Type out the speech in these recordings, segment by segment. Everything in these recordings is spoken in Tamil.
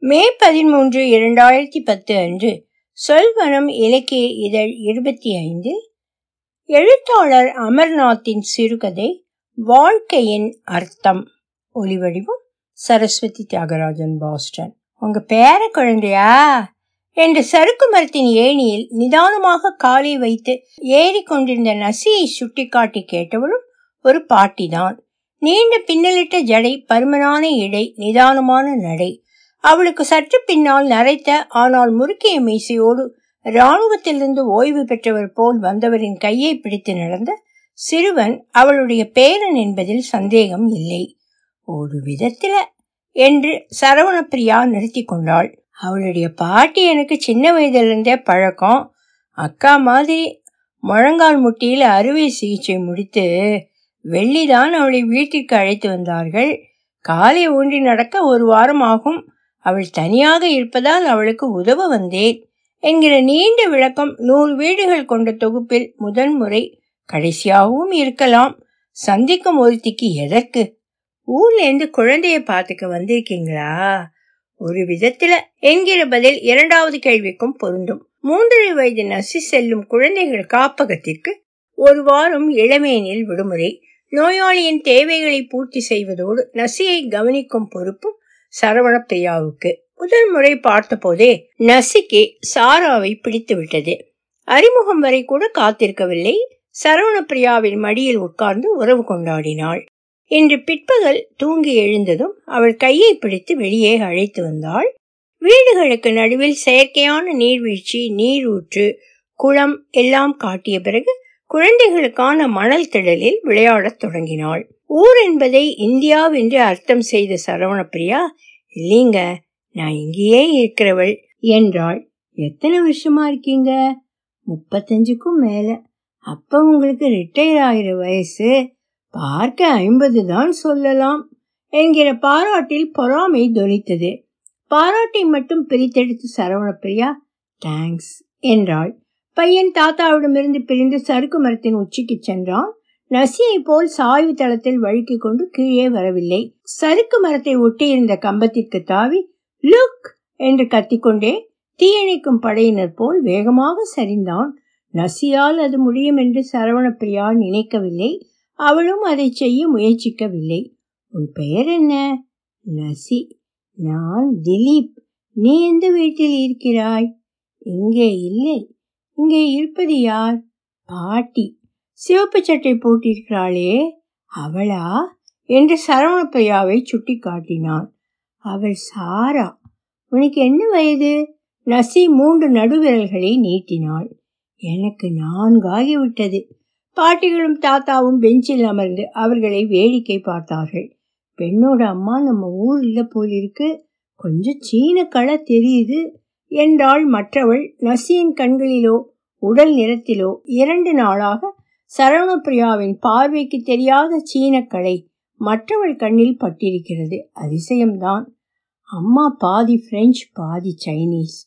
மே பதிமூன்று இரண்டாயிரத்தி பத்து அன்று சொல்வனம் இலக்கிய இதழ் இருபத்தி ஐந்தில் எழுத்தாளர் அமர்நாத்தின் சிறுகதை வாழ்க்கையின் அர்த்தம். ஒலிவடிவம் சரஸ்வதி தியாகராஜன் பாஸ்டன். உங்க பேர குழந்தையா? என்று சறுக்கு மரத்தின் ஏணியில் நிதானமாக காலை வைத்து ஏறி கொண்டிருந்த நசியை சுட்டிக்காட்டி கேட்டவளும் ஒரு பாட்டிதான். நீண்ட பின்னலிட்ட ஜடை பருமனான இடை நிதானமான நடை அவளுக்கு சற்று பின்னால் நரைத்த ஆனால் முறுக்கிய மீசையோடு இராணுவத்திலிருந்து ஓய்வு பெற்றவர் போல் வந்தவரின் கையை பிடித்து நடந்த சிறுவன் அவளுடைய பேரன் என்பதில் சந்தேகம் இல்லை. ஒரு விதத்தில என்று சரவணப்பிரியா நிறுத்தி கொண்டாள். அவளுடைய பாட்டி எனக்கு சின்ன வயதிலிருந்தே பழக்கம். அக்கா மாதிரி முழங்கால் முட்டியில் அறுவை சிகிச்சை முடித்து வெள்ளிதான் அவளை வீட்டிற்கு அழைத்து வந்தார்கள். காலை ஊன்றி நடக்க ஒரு வாரம் ஆகும். அவள் தனியாக இருப்பதால் அவளுக்கு உதவ வந்தேன். என்கிற நீண்ட விளக்கம் நூறு வீடுகள் கொண்ட தொகுப்பில் முதன்முறை கடைசியாகவும் இருக்கலாம். சந்திக்கும் ஒருத்திக்கு எதற்கு? ஊர்லேருந்து குழந்தைய பார்த்துக்க வந்திருக்கீங்களா? ஒரு விதத்துல என்கிற பதில் இரண்டாவது கேள்விக்கும் பொருந்தும். மூன்றரை வயது நசி செல்லும் குழந்தைகள் காப்பகத்திற்கு ஒரு வாரம் இளமையனில் விடுமுறை. நோயாளியின் தேவைகளை பூர்த்தி செய்வதோடு நசியை கவனிக்கும் பொறுப்பும் சரவணப்பிரியாவுக்கு. முதல் முறை பார்த்தபோதே நசிக்கு சாராவை பிடித்து விட்டது. அறிமுகம் வரை கூட காத்திருக்கவில்லை. சரவணப்பிரியாவின் மடியில் உட்கார்ந்து உறவு கொண்டாடினாள். இன்று பிற்பகல் தூங்கி எழுந்ததும் அவள் கையை பிடித்து வெளியே அழைத்து வந்தாள். வீடுகளுக்கு நடுவில் செயற்கையான நீர்வீழ்ச்சி நீரூற்று குளம் எல்லாம் காட்டிய பிறகு குழந்தைகளுக்கான மணல் திடலில் விளையாடத் தொடங்கினாள். ஊர் என்பதை இந்தியாவென்று அர்த்தம் செய்த சரவணப்பிரியா இல்லைங்க நான் இங்கேயே இருக்கிறவள். என்றாள் எத்தனை வருஷமா இருக்கீங்க? முப்பத்தஞ்சுக்கும் மேல. அப்ப உங்களுக்கு ரிட்டையர் ஆகிற வயசு பார்க்க ஐம்பது தான் சொல்லலாம் என்கிற பாராட்டில் பொறாமை தொனித்தது பாராட்டை மட்டும் பிரித்தெடுத்து சரவணப்பிரியா தேங்க்ஸ் என்றாள். பையன் தாத்தாவிடமிருந்து பிரிந்து சறுக்கு மரத்தின் உச்சிக்கு சென்றான். நசியை போல் சாய்வு தளத்தில் வழுக்கி கொண்டு கீழே வரவில்லை. சறுக்கு மரத்தை ஒட்டியிருந்த கம்பத்திற்கு தாவி லுக்! என்று கத்திக்கொண்டே தீயணைக்கும் படையினர் போல் வேகமாக சரிந்தான். நசியால் அது முடியும் என்று சரவணப்பிரியா நினைக்கவில்லை. அவளும் அதை செய்ய முயற்சிக்கவில்லை. உன் பெயர் என்ன? நசி. நான் திலீப். நீ எந்த வீட்டில் இருக்கிறாய்? இங்கே இல்லை. இங்கே இருப்பது யார்? பாட்டி. சிவப்பு சட்டை போட்டிருக்கிறாளே அவளா? என்று சரவணப்பையாவை சுட்டி காட்டினான் அவள் சாரா உனக்கு என்ன வயது? நசி மூன்று நடுவிரல்களை நீட்டினாள். எனக்கு நான்காகிவிட்டது. பாட்டிகளும் தாத்தாவும் பெஞ்சில் அமர்ந்து அவர்களை வேடிக்கை பார்த்தார்கள். பெண்ணோட அம்மா நம்ம ஊர் இல்ல போலிருக்கு. கொஞ்சம் சீன களை தெரியுது என்றாள் மற்றவள். நசியின் கண்களிலோ உடல் நிறத்திலோ இரண்டு நாளாக சரவணப்பிரியாவின் பார்வைக்கு தெரியாத சீனக்கலை மற்றவள் கண்ணில் பட்டிருக்கிறது. அதிசயம்தான். அம்மா பாதி பிரெஞ்சு பாதி சைனீஸ்.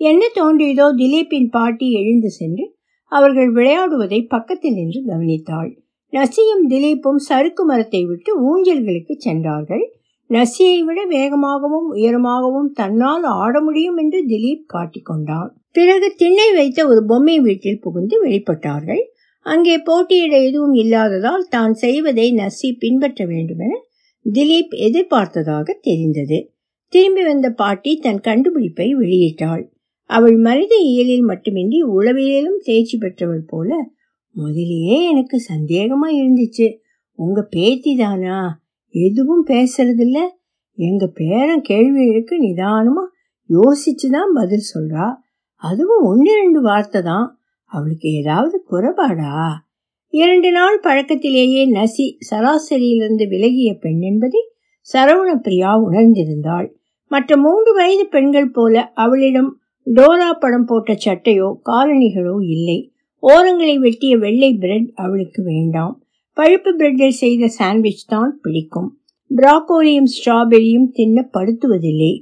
என்ன தோன்றியதோ திலீப்பின் பாட்டி எழுந்து சென்று அவர்கள் விளையாடுவதை பக்கத்தில் நின்று கவனித்தாள். நசியும் திலீப்பும் சறுக்கு மரத்தை விட்டு ஊஞ்சல்களுக்கு சென்றார்கள். நசியை விட வேகமாகவும் உயரமாகவும் தன்னால் ஆட முடியும் என்று திலீப் காட்டிக்கொண்டான் பிறகு திண்ணை வைத்த ஒரு பொம்மை வீட்டில் புகுந்து வெளிப்பட்டார்கள். அங்கே போட்டியிட எதுவும் இல்லாததால் தான் செய்வதை நசி பின்பற்ற வேண்டுமென திலீப் எதிர்பார்த்ததாக தெரிந்தது. திரும்பி வந்த பாட்டி தன் கண்டுபிடிப்பை வெளியிட்டாள். அவள் மனித இயலில் மட்டுமின்றி உளவியலும் தேர்ச்சி பெற்றவள் போல முதலியே எனக்கு சந்தேகமா இருந்துச்சு. உங்க பேத்தி தானா? எதுவும் பேசுறதில்ல. எங்க பேரன் கேள்விகளுக்கு நிதானமா யோசிச்சுதான் பதில் சொல்றா. அதுவும் ஒன்னு ரெண்டு வார்த்தை தான். அவளுக்கு ஏதாவது குறைபாடா? இரண்டு நாள் பழக்கத்திலேயே நசி சராசரியிலிருந்து விலகிய பெண் என்பதை சரவண பிரியா உணர்ந்திருந்தாள். மற்ற மூன்று வயது பெண்கள் போல அவளிடம் டோரா படம் போட்ட சட்டையோ காலணிகளோ இல்லை. ஓரங்களை வெட்டிய வெள்ளை பிரெட் அவளுக்கு வேண்டாம். பழுப்பு பிரெட்டில் செய்த சாண்ட்விச் தான் பிடிக்கும். பிராக்கோலியும் ஸ்ட்ராபெரியும் தின்ன படுத்துவதில்லை.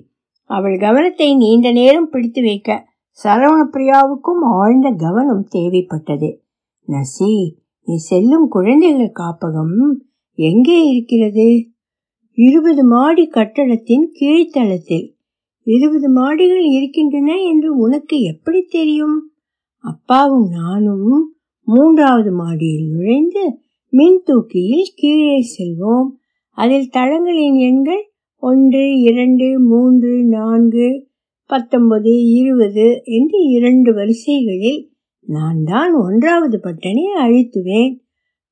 அவள் கவனத்தை நீண்ட நேரம் பிடித்து வைக்க சரவணப்பிரியாவுக்கும் ஆழ்ந்த கவனம் தேவைப்பட்டது. நசி நீ செல்லும் குழந்தைகள் காப்பகம் எங்கே இருக்கிறது? இருபது மாடி கட்டடத்தின் கீழ்த்தளத்தில். இருபது மாடிகள் இருக்கின்றன என்று உனக்கு எப்படி தெரியும்? அப்பாவும் நானும் மூன்றாவது மாடியில் நுழைந்து மின் தூக்கியில் கீழே செல்வோம். அதில் தளங்களின் எண்கள் ஒன்று இரண்டு மூன்று நான்கு பத்தொன்பது இருபது என்று இரண்டு வரிசைகளில் நான் தான் ஒன்றாவது பட்டனை அழித்துவேன்.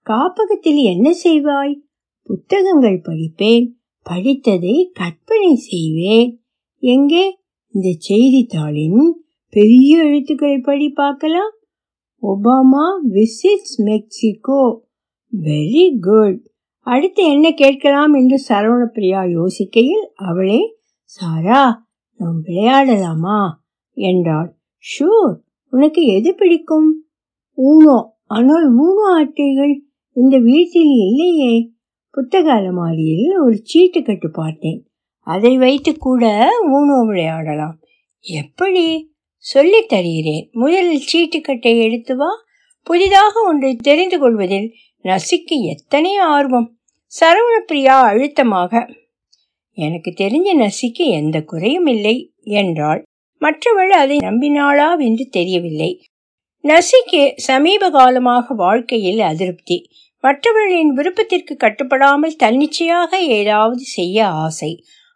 காப்பகத்தில் என்ன செய்வாய்? புத்தகங்கள் படிப்பேன். படித்ததை கற்பனை செய்வேன். எங்கே? இந்த செய்தித்தாளின் பெரிய எழுத்துக்களை படி பார்க்கலாம். Obama visits Mexico. Very good. அடுத்து என்ன கேட்கலாம் என்று சரவணப்பிரியா யோசிக்கையில் அவளே சாரா நாம் விளையாடலாமா? என்றாள். ஷூர் உனக்கு எது பிடிக்கும்? ஊனோ ஆனால் மூணு ஆட்டைகள் இந்த வீட்டில் இல்லையே. புத்தக அலமாரியில் ஒரு சீட்டு கட்டு பார்த்தேன். அதை வைத்து கூட ஊனோ விளையாடலாம். எப்படி? சொல்லித் தருகிறேன். முதலில் சீட்டுக்கட்டை எடுத்து வா. புதிதாக ஒன்றை தெரிந்து கொள்வதில் நசிக்கு எத்தனை ஆர்வம். சரவணப்பிரியா அழுத்தமாக எனக்கு தெரிஞ்ச நசிக்கு எந்த குறையும் இல்லை என்றாள். மற்றவள் அதை நம்பினாளா என்று தெரியவில்லை. நசிக்கு சமீப காலமாக வாழ்க்கையில் அதிருப்தி. மற்றவர்களின் விருப்பத்திற்கு கட்டுப்படாமல் தன்னிச்சையாக ஏதாவது செய்ய ஆசை.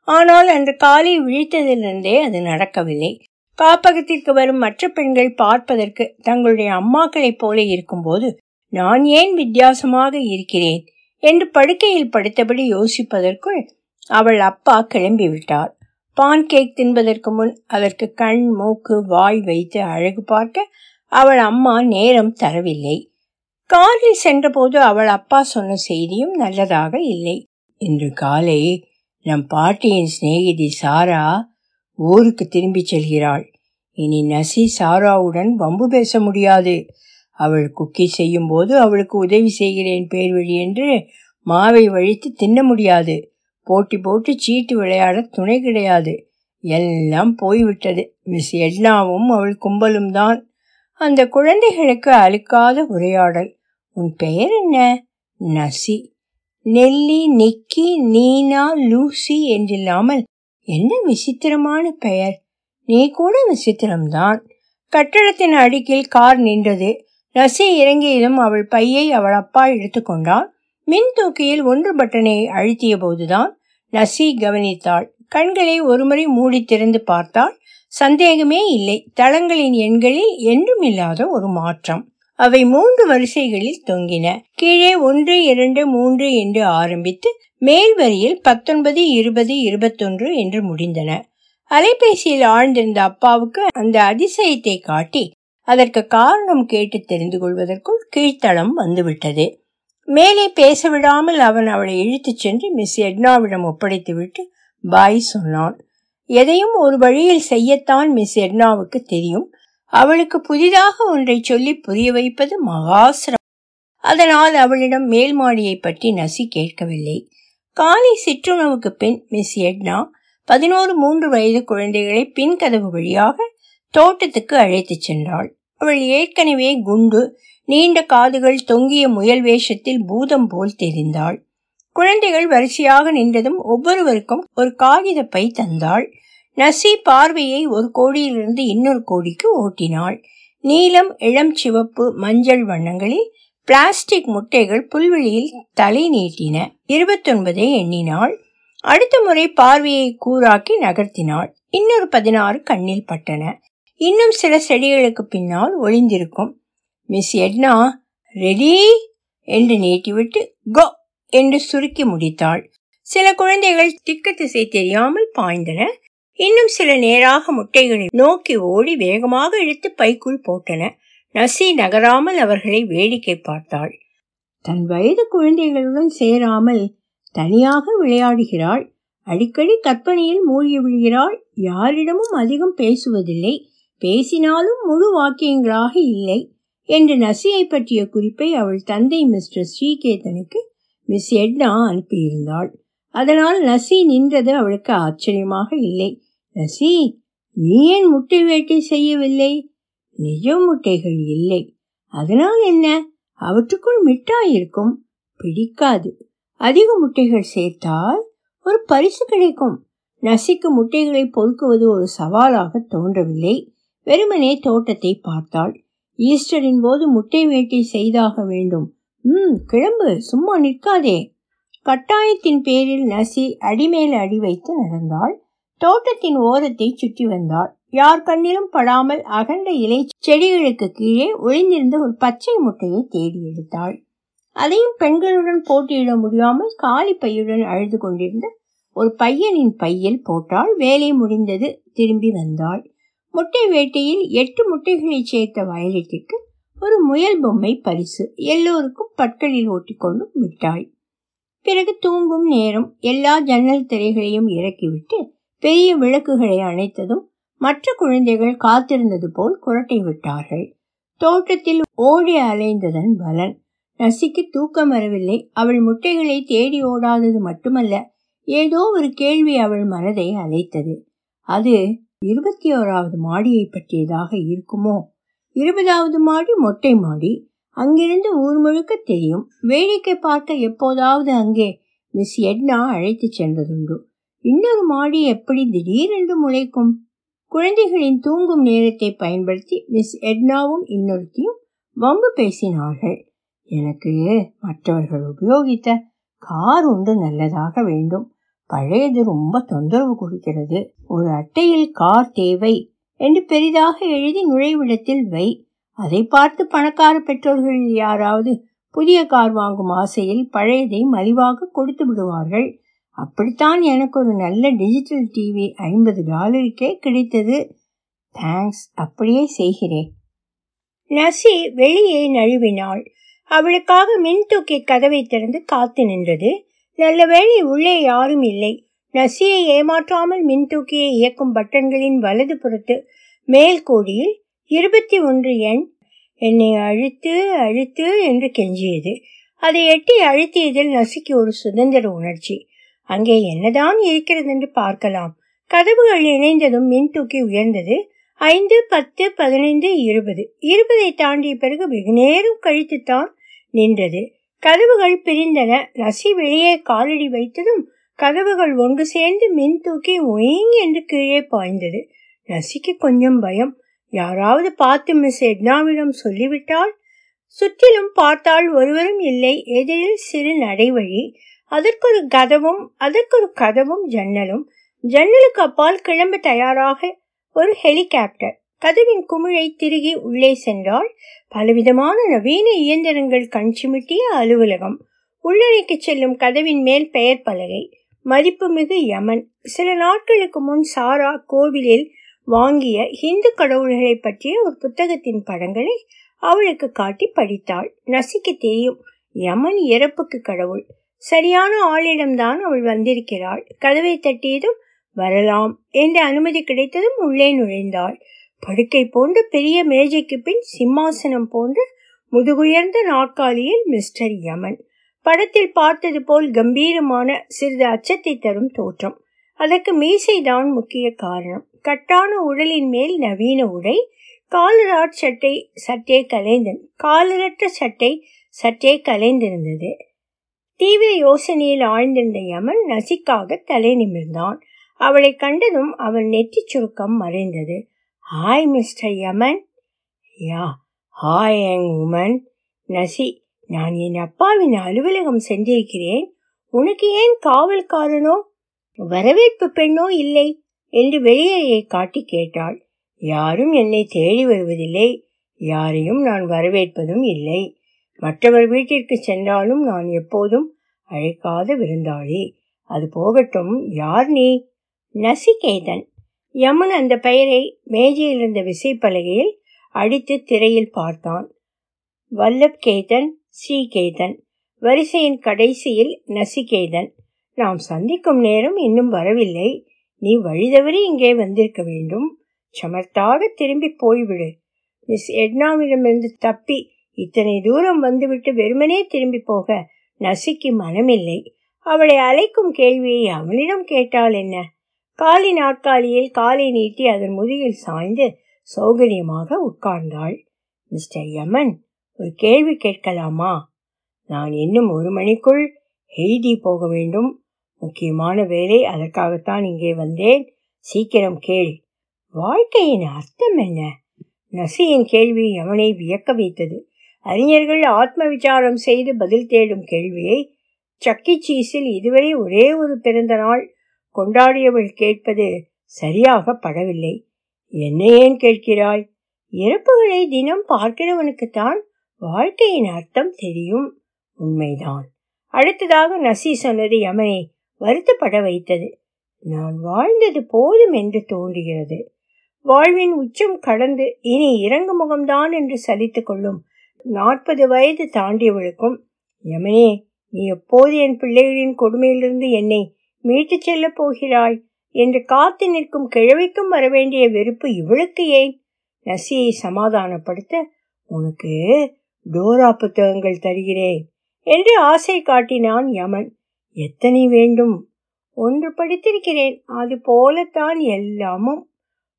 ஆனால் அன்று காலை விழித்ததிலிருந்தே அது நடக்கவில்லை. காப்பகத்திற்கு வரும் மற்ற பெண்கள் பார்ப்பதற்கு தங்களுடைய அம்மாக்களைப் போல இருக்கும்போது நான் ஏன் வித்தியாசமாக இருக்கிறேன்? என்று படுக்கையில் படுத்தபடி யோசிப்பதற்குள் அவள் அப்பா கிளம்பிவிட்டார். பான் கேக் தின்பதற்கு முன் அதற்கு கண் மூக்கு வாய் வைத்து அழகு பார்க்க அவள் அம்மா நேரம் தரவில்லை. காரில் சென்றபோது அவள் அப்பா சொன்ன செய்தியும் நல்லதாக இல்லை. இன்று காலை நம் பாட்டியின் சிநேகிதி சாரா ஊருக்கு திரும்பிச் செல்கிறாள். இனி நசி சாராவுடன் வம்பு பேச முடியாது. அவள் குக்கி செய்யும் போது அவளுக்கு உதவி செய்கிறேன் பேர் வழி என்று மாவை வழித்து தின்ன முடியாது. போட்டி போட்டு சீட்டு விளையாட துணை கிடையாது. எல்லாம் போய்விட்டது. மிஸ் எட்னாவும் அவள் கும்பலும் தான். அந்த குழந்தைகளுக்கு அழுக்காத உரையாடல். உன் பெயர் என்ன? நசி. நெல்லி நிக்கி நீனா லூசி என்றில்லாமல் என்ன விசித்திரமான பெயர்? நீ கூட விசித்திரம்தான். கட்டடத்தின் அடுக்கில் கார் நின்றது. நசி இறங்கியதும் அவள் பையை அவள் அப்பா எடுத்துக்கொண்டான். மின் தூக்கியில் ஒன்று பட்டனை அழுத்திய போதுதான் நசி கவனித்தாள். கண்களை ஒருமுறை மூடி திறந்து பார்த்தாள். சந்தேகமே இல்லை. தளங்களின் எண்களில் என்றும் இல்லாத ஒரு மாற்றம். அவை மூன்று வரிசைகளில் தொங்கின. கீழே ஒன்று இரண்டு மூன்று என்று ஆரம்பித்து மேல் வரியில் பத்தொன்பது இருபது இருபத்தொன்று என்று முடிந்தன. அலைபேசியில் ஆழ்ந்திருந்த அப்பாவுக்கு அந்த அதிசயத்தை காட்டி அதற்கு காரணம் கேட்டு தெரிந்து கொள்வதற்குள் கீழ்த்தளம் வந்துவிட்டது. மேலே பேச விடாமல் அவன் அவளை இழுத்துச் சென்று மிஸ் எட்னாவிடம் ஒப்படைத்துவிட்டு பாய் சொன்னான். எதையும் ஒரு வழியில் செய்யத்தான் மிஸ் எட்னாவுக்கு தெரியும். அவளுக்கு புதிதாக ஒன்றை சொல்லி புரிய வைப்பது மகாசிரம் அதனால் அவளிடம் மேல் மாடியை பற்றி நசி கேட்கவில்லை. காலை சிற்றுணவுக்கு பின் மிஸ் எட்னா பதினோரு மூன்று வயது குழந்தைகளை பின்கதவு வழியாக தோட்டத்துக்கு அழைத்துச் சென்றாள். அவள் ஏற்கனவே குண்டு நீண்ட காதுகள் தொங்கிய முயல் வேஷத்தில் பூதம் போல் தெரிந்தாள். குழந்தைகள் வரிசையாக நின்றதும் ஒவ்வொருவருக்கும் ஒரு காகித பை தந்தாள். நசி பார்வையை ஒரு கோடியிலிருந்து இன்னொரு கோடிக்கு ஓட்டினாள். நீலம் இளம் சிவப்பு மஞ்சள் வண்ணங்களில் பிளாஸ்டிக் முட்டைகள் புல்வெளியில் தலை நீட்டின. இருபத்தொன்பதை எண்ணினாள். அடுத்த முறை பார்வையை கூறாக்கி நகர்த்தினாள். இன்னொரு பதினாறு கண்ணில் பட்டன. இன்னும் சில செடிகளுக்கு பின்னால் ஒளிந்திருக்கும். மிஸ் எட்னா ரெடி என்று நீட்டிவிட்டு கோ என்று சுருக்கி முடித்தாள். சில குழந்தைகள் திக்கு திசை தெரியாமல் பாய்ந்தன. இன்னும் சில நேராக முட்டைகளை நோக்கி ஓடி வேகமாக இழுத்து பைக்குள் போட்டன. நசி நகராமல் அவர்களை வேடிக்கை பார்த்தாள். தன் வயது குழந்தைகளுடன் சேராமல் தனியாக விளையாடுகிறாள். அடிக்கடி கற்பனையில் மூழ்கி விடுகிறாள். யாரிடமும் அதிகம் பேசுவதில்லை. பேசினாலும் முழு வாக்கியங்களாக இல்லை. என்று நசியை பற்றிய குறிப்பை அவள் தந்தை மிஸ்டர் ஸ்ரீகேதனுக்கு மிஸ் எட்னா அனுப்பியிருந்தாள். அதனால் நசி நின்றது அவளுக்கு ஆச்சரியமாக இல்லை. நசி நீ ஏன் முட்டை வேட்டை செய்யவில்லை? நிஜ முட்டைகள் இல்லை. அதனால் என்ன? அவற்றுக்குள் மிட்டாய் இருக்கும். பிடிக்காது. அதிக முட்டைகள் சேர்த்தால் ஒரு பரிசு கிடைக்கும். நசிக்கு முட்டைகளை பொறுக்குவது ஒரு சவாலாக தோன்றவில்லை. வெறுமனே தோட்டத்தை பார்த்தாள். ஈஸ்டரின் போது முட்டை வேட்டை செய்தாக வேண்டும். ம் கிளம்பு சும்மா நிற்காதே. கட்டாயத்தின் பேரில் நசி அடிமேல் அடி வைத்து நடந்தாள். தோட்டத்தின் ஓரத்தை சுற்றி வந்தாள். யார் கண்ணிலும் படாமல் அகண்ட இலை செடிகளுக்கு கீழே ஒளிந்திருந்த ஒரு பச்சை முட்டையை தேடி எடுத்தாள். அதையும் பெண்களுடன் போட்டியிட முடியாமல் காலி பையுடன் அழுது கொண்டிருந்த ஒரு பையனின் பையில் போட்டால் வேலை முடிந்தது திரும்பி வந்தாள். முட்டை வேட்டையில் எட்டு முட்டைகளை சேர்த்த வயலட்டிற்கு ஒரு முயல் பொம்மை பரிசு எல்லோருக்கும் பற்களில் ஓட்டிக்கொண்டு விட்டாள். பிறகு தூங்கும் நேரம் எல்லா ஜன்னல் திரைகளையும் இறக்கிவிட்டு பெரிய விளக்குகளை அணைத்ததும் மற்ற குழந்தைகள் காத்திருந்தது போல் குரட்டை விட்டார்கள். தோட்டத்தில் ஓடி அலைந்ததன் பலன். நசிக்கு தூக்கம் வரவில்லை. அவள் முட்டைகளை தேடி ஓடாதது மட்டுமல்ல ஏதோ ஒரு கேள்வி அவள் மனதை அலைத்தது அது இருபத்தி ஓராவது மாடியை பற்றியதாக இருக்குமோ? இருபதாவது மாடி மொட்டை மாடி. அங்கிருந்து ஊர் முழுக்க தெரியும். வேடிக்கை பார்க்க எப்போதாவது அங்கே மிஸ் எட்னா அழைத்து சென்றதுண்டு. இன்னொரு மாடி எப்படி திடீரென்று முளைக்கும்? குழந்தைகளின் தூங்கும் நேரத்தை பயன்படுத்தி மிஸ் எட்னாவும் இன்னொருத்தியும் வம்பு பேசினார்கள். எனக்கு மற்றவர்கள் உபயோகித்த கார் ஒன்று நல்லதாக வேண்டும். பழையது ரொம்ப தொந்தரவு கொடுக்கிறது. ஒரு அட்டையில் கார் தேவை என்று பெரிதாக எழுதி நுழைவிடத்தில் வை. அதை பார்த்து பணக்கார பெற்றோர்கள் யாராவது புதிய கார் வாங்கும் ஆசையில் பழையதை மலிவாக கொடுத்து விடுவார்கள். அப்படித்தான் எனக்கு ஒரு நல்ல டிஜிட்டல் டிவி ஐம்பது டாலருக்கே கிடைத்தது. தேங்க்ஸ் அப்படியே செய்கிறேன். நசி வெளியே நழுவினாள். அவளுக்காக மின் தூக்கி கதவை திறந்து காத்து நின்றது. நல்ல வேளை உள்ளே யாரும் இல்லை. நசியை ஏமாற்றாமல் மின் தூக்கியை இயக்கும் பட்டன்களின் வலது புறத்து மேல் கோடியில் இருபத்தி ஒன்று எண் என்னை அழுத்து அழுத்து என்று கெஞ்சியது. அதை எட்டி அழுத்தியதில் நசிக்கு ஒரு சுதந்திர உணர்ச்சி. அங்கே என்னதான் இருக்கிறது என்று பார்க்கலாம். கதவுகள் இணைந்ததும் மின் தூக்கி உயர்ந்தது. ஐந்து பத்து பதினைந்து இருபது. இருபதை தாண்டிய பிறகு வெகு நேரம் கழித்துத்தான் நின்றது. கதவுகள் பிரிந்தன. நசி வெளியே காலடி வைத்ததும் கதவுகள் ஒன்று சேர்ந்து மின் தூக்கி ஒயிங் என்று கீழே பாய்ந்தது. நசிக்கு கொஞ்சம் பயம். யாராவது பார்த்து மிஸ் எட்னாவிடம் சொல்லிவிட்டால்? சுற்றிலும் பார்த்தால் ஒருவரும் இல்லை. எதிரில் சிறு நடைவழி. அதற்கொரு கதவும் அதற்கொரு கதவும் ஜன்னலும். ஜன்னலுக்கு அப்பால் கிளம்ப தயாராக ஒரு ஹெலிகாப்டர். கதவின் குமிழை திருகி உள்ளே சென்றால் பலவிதமான நவீன இயந்திரங்கள் கண்சிமிட்டிய அலுவலகம். உள்ளறைக்கு செல்லும் கதவின் மேல் பெயர் பலகை. மதிப்புமிகு யமன். சில நாட்களுக்கு முன் சாரா கோவிலில் வாங்கிய ஹிந்து கடவுள்களை பற்றிய ஒரு புத்தகத்தின் படங்களை அவளுக்கு காட்டி படித்தாள். நசிக்கு தெரியும் யமன் இறப்புக்கு கடவுள். சரியான ஆளிடம்தான் அவள் வந்திருக்கிறாள். கதவை தட்டியதும் வரலாம் என்ற அனுமதி கிடைத்ததும் உள்ளே நுழைந்தாள். படுக்கை போன்ற பெரிய மேஜைக்கு பின் சிம்மாசனம் போன்ற முதுகுயர்ந்த நாற்காலியில் மிஸ்டர் யமன். படத்தில் பார்த்தது போல் கம்பீரமான சிறிது அச்சத்தை தரும் தோற்றம். அதற்கு மீசைதான் முக்கிய காரணம். கட்டான உடலின் மேல் நவீன உடை காலராட் சட்டை சட்டே கலைந்தன் காலரற்ற சட்டை சற்றே கலைந்திருந்தது. தீவிர யோசனையில் ஆழ்ந்திருந்த யமன் நசிக்காக தலை நிமிர்ந்தான். அவளை கண்டதும் அவன் நெற்றி சுருக்கம் மறைந்தது. Hi mister Yaman yeah hi young woman நசி நான் என் அப்பாவின் அலுவலகம் சென்றிருக்கிறேன். உனக்கு ஏன் காவல்காரனோ வரவேற்பு பெண்ணோ இல்லை? என்று வெளியேயை காட்டி கேட்டாள். யாரும் என்னை தேடி வருவதில்லை. யாரையும் நான் வரவேற்பதும் இல்லை. மற்றவர் வீட்டிற்கு சென்றாலும் நான் எப்போதும் அழைக்காத விருந்தாளி. அது போகட்டும் யார் நீ? நசிகேதன். யமன் அந்த பெயரை மேஜையில் இருந்த விசைப்பலகையில் அடித்து திரையில் பார்த்தான். வல்லப் கேதன் ஸ்ரீகேதன் வரிசையின் கடைசியில் நசிகேதன். நாம் சந்திக்கும் நேரம் இன்னும் வரவில்லை. நீ வழிதவறி இங்கே வந்திருக்க வேண்டும். சமர்த்தாக திரும்பி போய்விடு. மிஸ் எட்னாவிடமிருந்து தப்பி இத்தனை தூரம் வந்துவிட்டு வெறுமனே திரும்பி போக நசிக்கு மனமில்லை. அவளை அழைக்கும் கேள்வியை அவனிடம் கேட்டால் என்ன? காலி நாற்காலியில் காலை நீட்டி அதன் முதுகில் சாய்ந்து சௌகரியமாக உட்கார்ந்தாள். மிஸ்டர் யமன் ஒரு கேள்வி கேட்கலாமா? நான் இன்னும் ஒரு மணிக்குள் ஹெய்தி போக வேண்டும். முக்கியமான வேலை அதற்காகத்தான் இங்கே வந்தேன். சீக்கிரம் கேள். வாழ்க்கையின் அர்த்தம் என்ன? நசியின் கேள்வி யமனை வியக்க வைத்தது. அறிஞர்கள் ஆத்ம விசாரம் செய்து பதில் தேடும் கேள்வியை சக்கி சீஸில் இதுவரை ஒரே ஒரு பிறந்த நாள் கொண்டாடியவள் கேட்பது சரியாக படவில்லை என்ன ஏன் கேட்கிறாய்? இறப்புகளை தினம் பார்க்கிறவனுக்குத்தான் வாழ்க்கையின் அர்த்தம் தெரியும். உண்மைதான். அடுத்ததாக நசி சொன்னது யமனை வருத்தப்பட வைத்தது. நான் வாழ்ந்தது போதும் என்று தோன்றுகிறது. வாழ்வின் உச்சம் கடந்து இனி இறங்கு முகம்தான் என்று சலித்து கொள்ளும் நாற்பது வயது தாண்டியவளுக்கும் யமனே நீ எப்போது என் பிள்ளைகளின் கொடுமையிலிருந்து என்னை மீட்டுச் செல்லப் போகிறாய் என்று காத்து நிற்கும் கிழவிக்கும் வரவேண்டிய வெறுப்பு இவளுக்கு ஏன்? நசியை சமாதானப்படுத்த உனக்கு டோரா புத்தகங்கள் தருகிறேன் என்று ஆசை காட்டினான் யமன். எத்தனை வேண்டும்? ஒன்று படித்திருக்கிறேன். அது போலத்தான் எல்லாமும்.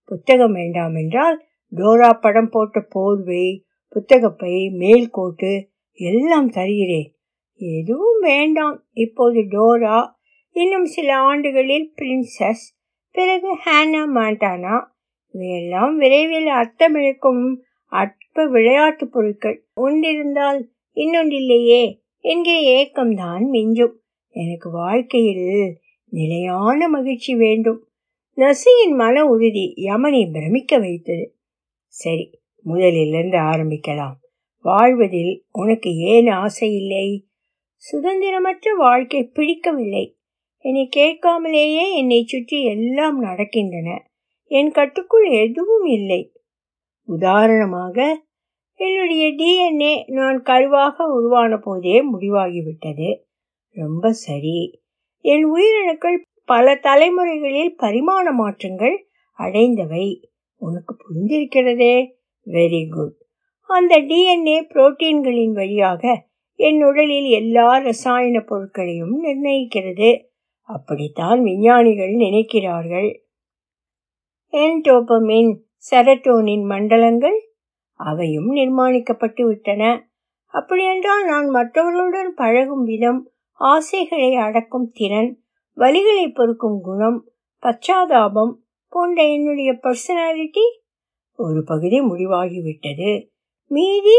புத்தகம் வேண்டாம் என்றால் டோரா படம் போட்ட போர்வை புத்தகப்பை மேல்கோட்டு எல்லாம் தருகிறேன். எதுவும் வேண்டாம். இப்போது டோரா இன்னும் சில ஆண்டுகளில் பிரின்சஸ் பிறகு ஹானா மாண்டானா. இவையெல்லாம் விரைவில் அர்த்தமிழக்கும் அற்ப விளையாட்டு பொருட்கள். ஒன்றிருந்தால் இன்னொன்றில்லையே என்கிற ஏக்கம்தான் மிஞ்சும். எனக்கு வாழ்க்கையில் நிலையான மகிழ்ச்சி வேண்டும். நசியின் மன உறுதி யமனை பிரமிக்க வைத்தது. சரி முதலிலிருந்து ஆரம்பிக்கலாம். வாழ்வதில் உனக்கு ஏன் ஆசை இல்லை? சுதந்திரமற்ற வாழ்க்கை பிடிக்கவில்லை. என்னை கேட்காமலேயே என்னை சுற்றி எல்லாம் நடக்கின்றன. என் கட்டுக்குள் எதுவும் இல்லை. உதாரணமாக என்னுடைய டிஎன்ஏ நான் கருவாக உருவான போதே முடிவாகிவிட்டது. ரொம்ப சரி. என் உயிரணுக்கள் பல தலைமுறைகளில் பரிமாண மாற்றங்கள் அடைந்தவை. உனக்கு புரிந்திருக்கிறதே? வெரி குட் அந்த டிஎன்ஏ புரோட்டீன்களின் வழியாக என் உடலில் எல்லா ரசாயன பொருட்களையும் நிர்ணயிக்கிறது. அப்படித்தான் விஞ்ஞானிகள் நினைக்கிறார்கள். என்டோபமின் செரட்டோனின் மண்டலங்கள் அவையும் நிர்மாணிக்கப்பட்டு விட்டன. அப்படியென்றால் நான் மற்றவர்களுடன் பழகும் விதம் ஆசைகளை அடக்கும் திறன் வலிகளை பொறுக்கும் குணம் பச்சாதாபம் போன்ற என்னுடைய பர்சனாலிட்டி ஒரு பகுதி முடிவாகிவிட்டது. மீதி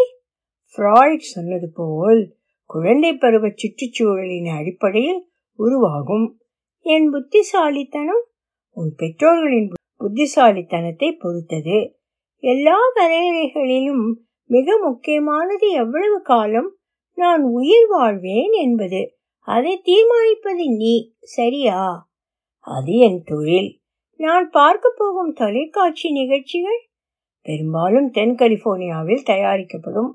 ஃப்ராய்ட் சொன்னது போல் குழந்தை பருவ சுற்றுச்சூழலின் அடிப்படையில் உருவாகும். என் புத்திசாலித்தனம் உன் பெற்றோர்களின் புத்திசாலித்தனத்தை பொறுத்தது. எல்லா வரையறைகளிலும் மிக முக்கியமானது எவ்வளவு காலம் நான் உயிர் வாழ்வேன் என்பது. அதை தீர்மானிப்பது நீ சரியா? அது என் தொழில். நான் பார்க்க போகும் தொலைக்காட்சி நிகழ்ச்சிகள் பெரும்பாலும் தென் கலிபோர்னியாவில் தயாரிக்கப்படும்.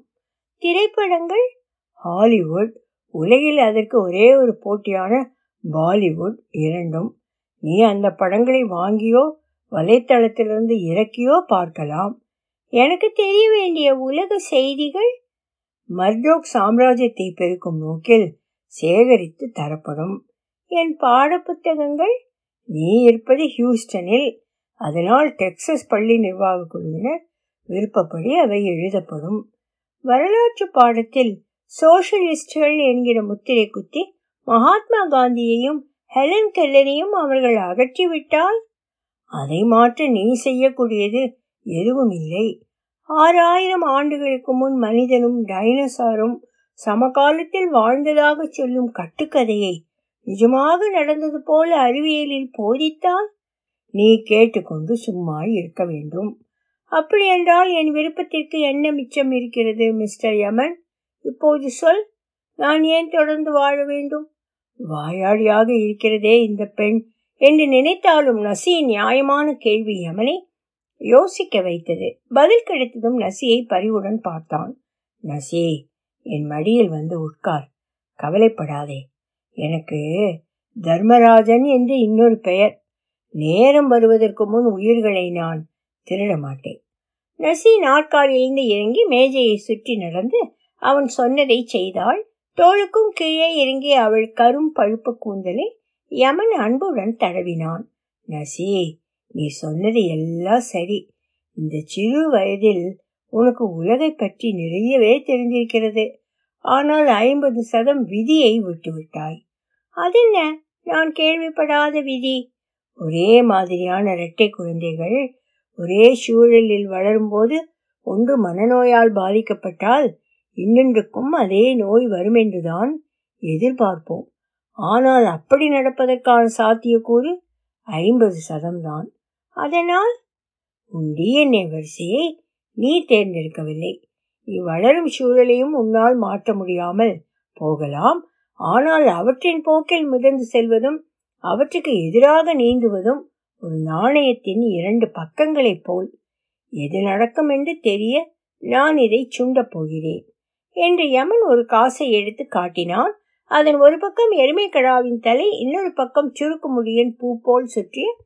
திரைப்படங்கள் ஹாலிவுட் உலகில் அதற்கு ஒரே ஒரு போட்டியான பாலிவுட் இரண்டும் நீ அந்த படங்களை வாங்கியோ வலைத்தளத்திலிருந்து இறக்கியோ பார்க்கலாம். எனக்கு தெரிய வேண்டிய உலக செய்திகள் மர்டோக் சாம்ராஜ்யத்தை பெருக்கும் நோக்கில் சேகரித்து தரப்படும். என் பாட புத்தகங்கள் நீ இருப்பது ஹியூஸ்டனில் அதனால் டெக்சஸ் பள்ளி நிர்வாக குழுவினர் விருப்பப்படி அவை எழுதப்படும். வரலாற்று பாடத்தில் சோஷலிஸ்டுகள் என்கிற முத்திரை குத்தி மகாத்மா காந்தியையும் ஹெலன் கெல்லரையும் அவர்கள் அகற்றிவிட்டால் அதை மாற்ற நீ செய்யக்கூடியது எதுவும் இல்லை. ஆறாயிரம் ஆண்டுகளுக்கு முன் மனிதனும் டைனோசாரும் சமகாலத்தில் வாழ்ந்ததாக சொல்லும் கட்டுக்கதையை நிஜமாக நடந்தது போல அறிவியலில் போதித்தால் நீ கேட்டுக்கொண்டு சும்மா இருக்க வேண்டும். அப்படியென்றால் என் விருப்பத்திற்கு என்ன மிச்சம் இருக்கிறது மிஸ்டர் யமன்? இப்போது சொல். நான் ஏன் தொடர்ந்து வாழ வேண்டும்? வாயாடியாக இருக்கிறதே இந்த பெண் என்று நினைத்தாலும் நசியின் நியாயமான கேள்வி யமனை யோசிக்க வைத்தது. பதில் கிடைத்ததும் நசியை பரிவுடன் பார்த்தான். நசியே என் மடியில் வந்து உட்கார். கவலைப்படாதே. எனக்கு தர்மராஜன் என்று இன்னொரு பெயர். நேரம் வருவதற்கு முன் உயிர்களை நான் திருட மாட்டேன் நசி நாற்காலியிலிருந்து இறங்கி மேஜையை சுற்றி நடந்து அவன் சொன்னதை செய்தாள். தோளுக்கும் கீழே இறங்கி அவள் கரும் பழுப்பு கூந்தலை யமன் அன்புடன் தடவினான். நசி நீ சொன்னது எல்லாம் சரி. இந்த சிறு வயதில் உனக்கு உலகை பற்றி நிறையவே தெரிந்திருக்கிறது. ஆனால் ஐம்பது சதம் விதியை விட்டுவிட்டாய். அதென்ன? நான் கேள்விப்படாத விதி. ஒரே மாதிரியான இரட்டை குழந்தைகள் ஒரே சூழலில் வளரும்போது ஒன்று மனநோயால் பாதிக்கப்பட்டால் இன்னென்றுக்கும் அதே நோய் வரும் என்றுதான் எதிர்பார்ப்போம். ஆனால் அப்படி நடப்பதற்கான சாத்தியக்கூறு ஐம்பது சதம்தான். அதனால் உன் டிஎன்ஏ வரிசையை நீ தேர்ந்தெடுக்கவில்லை. நீ வளரும் சூழலையும் உன்னால் மாற்ற முடியாமல் போகலாம். ஆனால் அவற்றின் போக்கில் மிதந்து செல்வதும் அவற்றுக்கு எதிராக நீந்துவதும் ஒரு நாணயத்தின் இரண்டு பக்கங்களைப் போல். எது நடக்கும் என்று தெரிய நான் இதை சுண்டப் போகிறேன். என்று யமன் ஒரு காசை எடுத்து காட்டினான். அதன் ஒரு பக்கம் எருமை கடாவின் தலை இன்னொரு பக்கம் சுருக்கு முடியின் பூ போல் சுற்றிய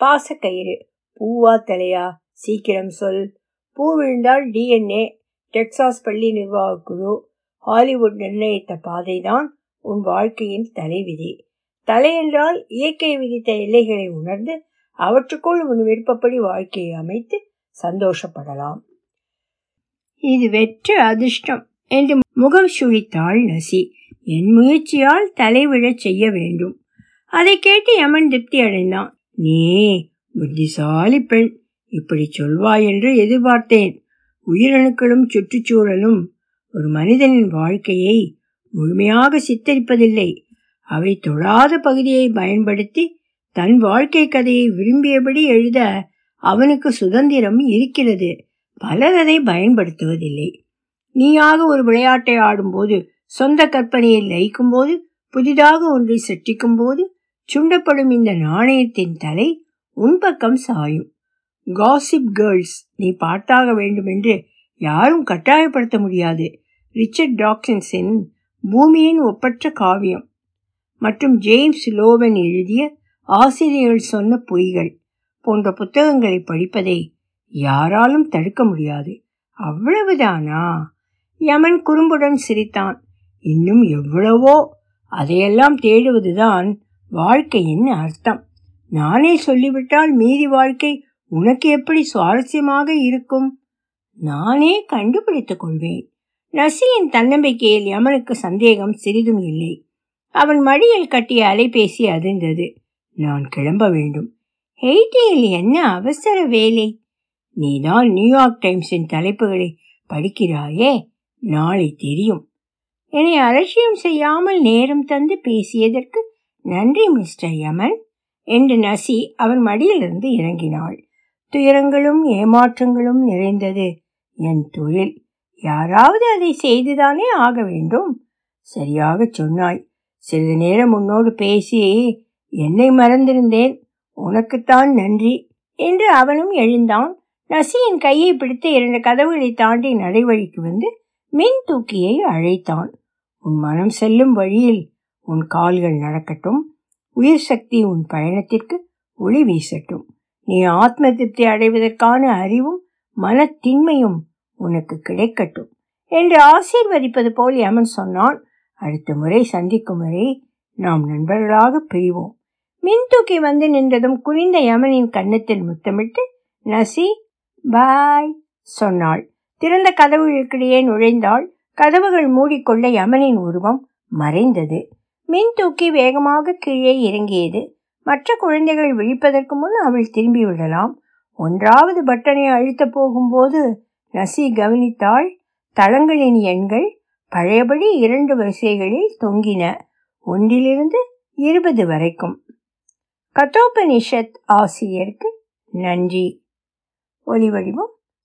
பாசக்கயிறு. பூவா தலையா? சீக்கிரம் சொல். பூ விழுந்தால் டிஎன்ஏ டெக்சாஸ் பள்ளி நிர்வாக குழு. ஹாலிவுட் நிர்ணயித்த பாதைதான் உன் வாழ்க்கையின் தலைவிதி. தலை என்றால் இயற்கை விதித்த எல்லைகளை உணர்ந்து அவற்றுக்குள் உன் விருப்பப்படி வாழ்க்கையை அமைத்து சந்தோஷப்படலாம். இது வெற்று அதிர்ஷ்டம். என்று முகம் சுழித்தாள் நசி. என் முயற்சியால் தலைவிழச் செய்ய வேண்டும். அதை கேட்டு யமன் திருப்தி அடைந்தான். நீ புத்திசாலி பெண். இப்படி சொல்வாய் என்று எதிர்பார்த்தேன். உயிரணுக்களும் சுற்றுச்சூழலும் ஒரு மனிதனின் வாழ்க்கையை முழுமையாக சித்தரிப்பதில்லை. அவை தொழாத பகுதியை பயன்படுத்தி தன் வாழ்க்கை கதையை விரும்பியபடி எழுத அவனுக்கு சுதந்திரம் இருக்கிறது. பலர் அதை பயன்படுத்துவதில்லை. நீயாக ஒரு விளையாட்டை ஆடும்போது சொந்த கற்பனையில் லயிக்கும் போது புதிதாக ஒன்றை சற்றிக்கும் போது சுண்டப்படும் இந்த நாணயத்தின் தலை உன்பக்கம் சாயும். காசிப் கேர்ள்ஸ் நீ பார்த்தாக வேண்டும் என்று யாரும் கட்டாயப்படுத்த முடியாது. ரிச்சர்ட் டாக்சின்ஸின் பூமியின் ஒப்பற்ற காவியம் மற்றும் ஜேம்ஸ் லோவன் எழுதிய ஆசிரியர்கள் சொன்ன பொய்கள் போன்ற புத்தகங்களை படிப்பதை யாராலும் தடுக்க முடியாது. அவ்வளவுதானா? யமன் குறும்புடன் சிரித்தான். இன்னும் எவ்வளவோ? அதையெல்லாம் தேடுவதுதான் வாழ்க்கையின் அர்த்தம். நானே சொல்லிவிட்டால் மீதி வாழ்க்கை உனக்கு எப்படி சுவாரஸ்யமாக இருக்கும்? நானே கண்டுபிடித்துக் கொள்வேன். நசியின் தன்னம்பிக்கையில் யமனுக்கு சந்தேகம் சிறிதும் இல்லை. அவன் மடியில் கட்டிய அலைபேசி அதிர்ந்தது. நான் கிளம்ப வேண்டும். ஹெய்டியில் என்ன அவசர வேலை? நீதான் நியூயார்க் டைம்ஸின் தலைப்புகளை படிக்கிறாயே. நாளை தெரியும். என்னை அலட்சியம் செய்யாமல் நேரம் தந்து பேசியதற்கு நன்றி மிஸ்டர் யமன் என்று நசி அவன் மடியிலிருந்து இறங்கினாள். துயரங்களும் ஏமாற்றங்களும் நிறைந்தது என் தொழில். யாராவது அதை செய்துதானே ஆக வேண்டும்? சரியாக சொன்னாய். சிறிது நேரம் உன்னோடு பேசி என்னை மறந்திருந்தேன். உனக்குத்தான் நன்றி என்று அவனும் எழுந்தான். நசியின் கையை பிடித்து இரண்டு கதவுகளை தாண்டி நடைவழிக்கு வந்து மின் தூக்கியை அழைத்தான். உன் மனம் செல்லும் வழியில் உன் கால்கள் நடக்கட்டும். உயிர் சக்தி உன் பயணத்திற்கு ஒளி வீசட்டும். நீ ஆத்ம திருப்தி அடைவதற்கான அறிவும் மனத்தின்மையும் உனக்கு கிடைக்கட்டும் என்று ஆசீர்வதிப்பது போல் யமன் சொன்னான். அடுத்த முறை சந்திக்கும் வரை நாம் நண்பர்களாக பிரிவோம். மின் தூக்கி வந்து நின்றதும் குனிந்த யமனின் கன்னத்தில் முத்தமிட்டு நசி பாய் சொன்னாள். திறந்த கதவுகளுக்கிடையே நுழைந்தாள் கதவுகள் மூடிக்கொள்ள யமனின் உருவம் மறைந்தது. மின் தூக்கி வேகமாக கீழே இறங்கியது. மற்ற குழந்தைகள் விழிப்பதற்கு முன் அவள் திரும்பி விடலாம். ஒன்றாவது பட்டனை அழுத்த போகும்போது நசி கவனித்தாள். தளங்களின் எண்கள் பழையபடி இரண்டு வரிசைகளில் தொங்கின. ஒன்றிலிருந்து இருபது வரைக்கும். கத்தோபனிஷத் ஆசிரியருக்கு நன்றி. ஒலி வடிவம்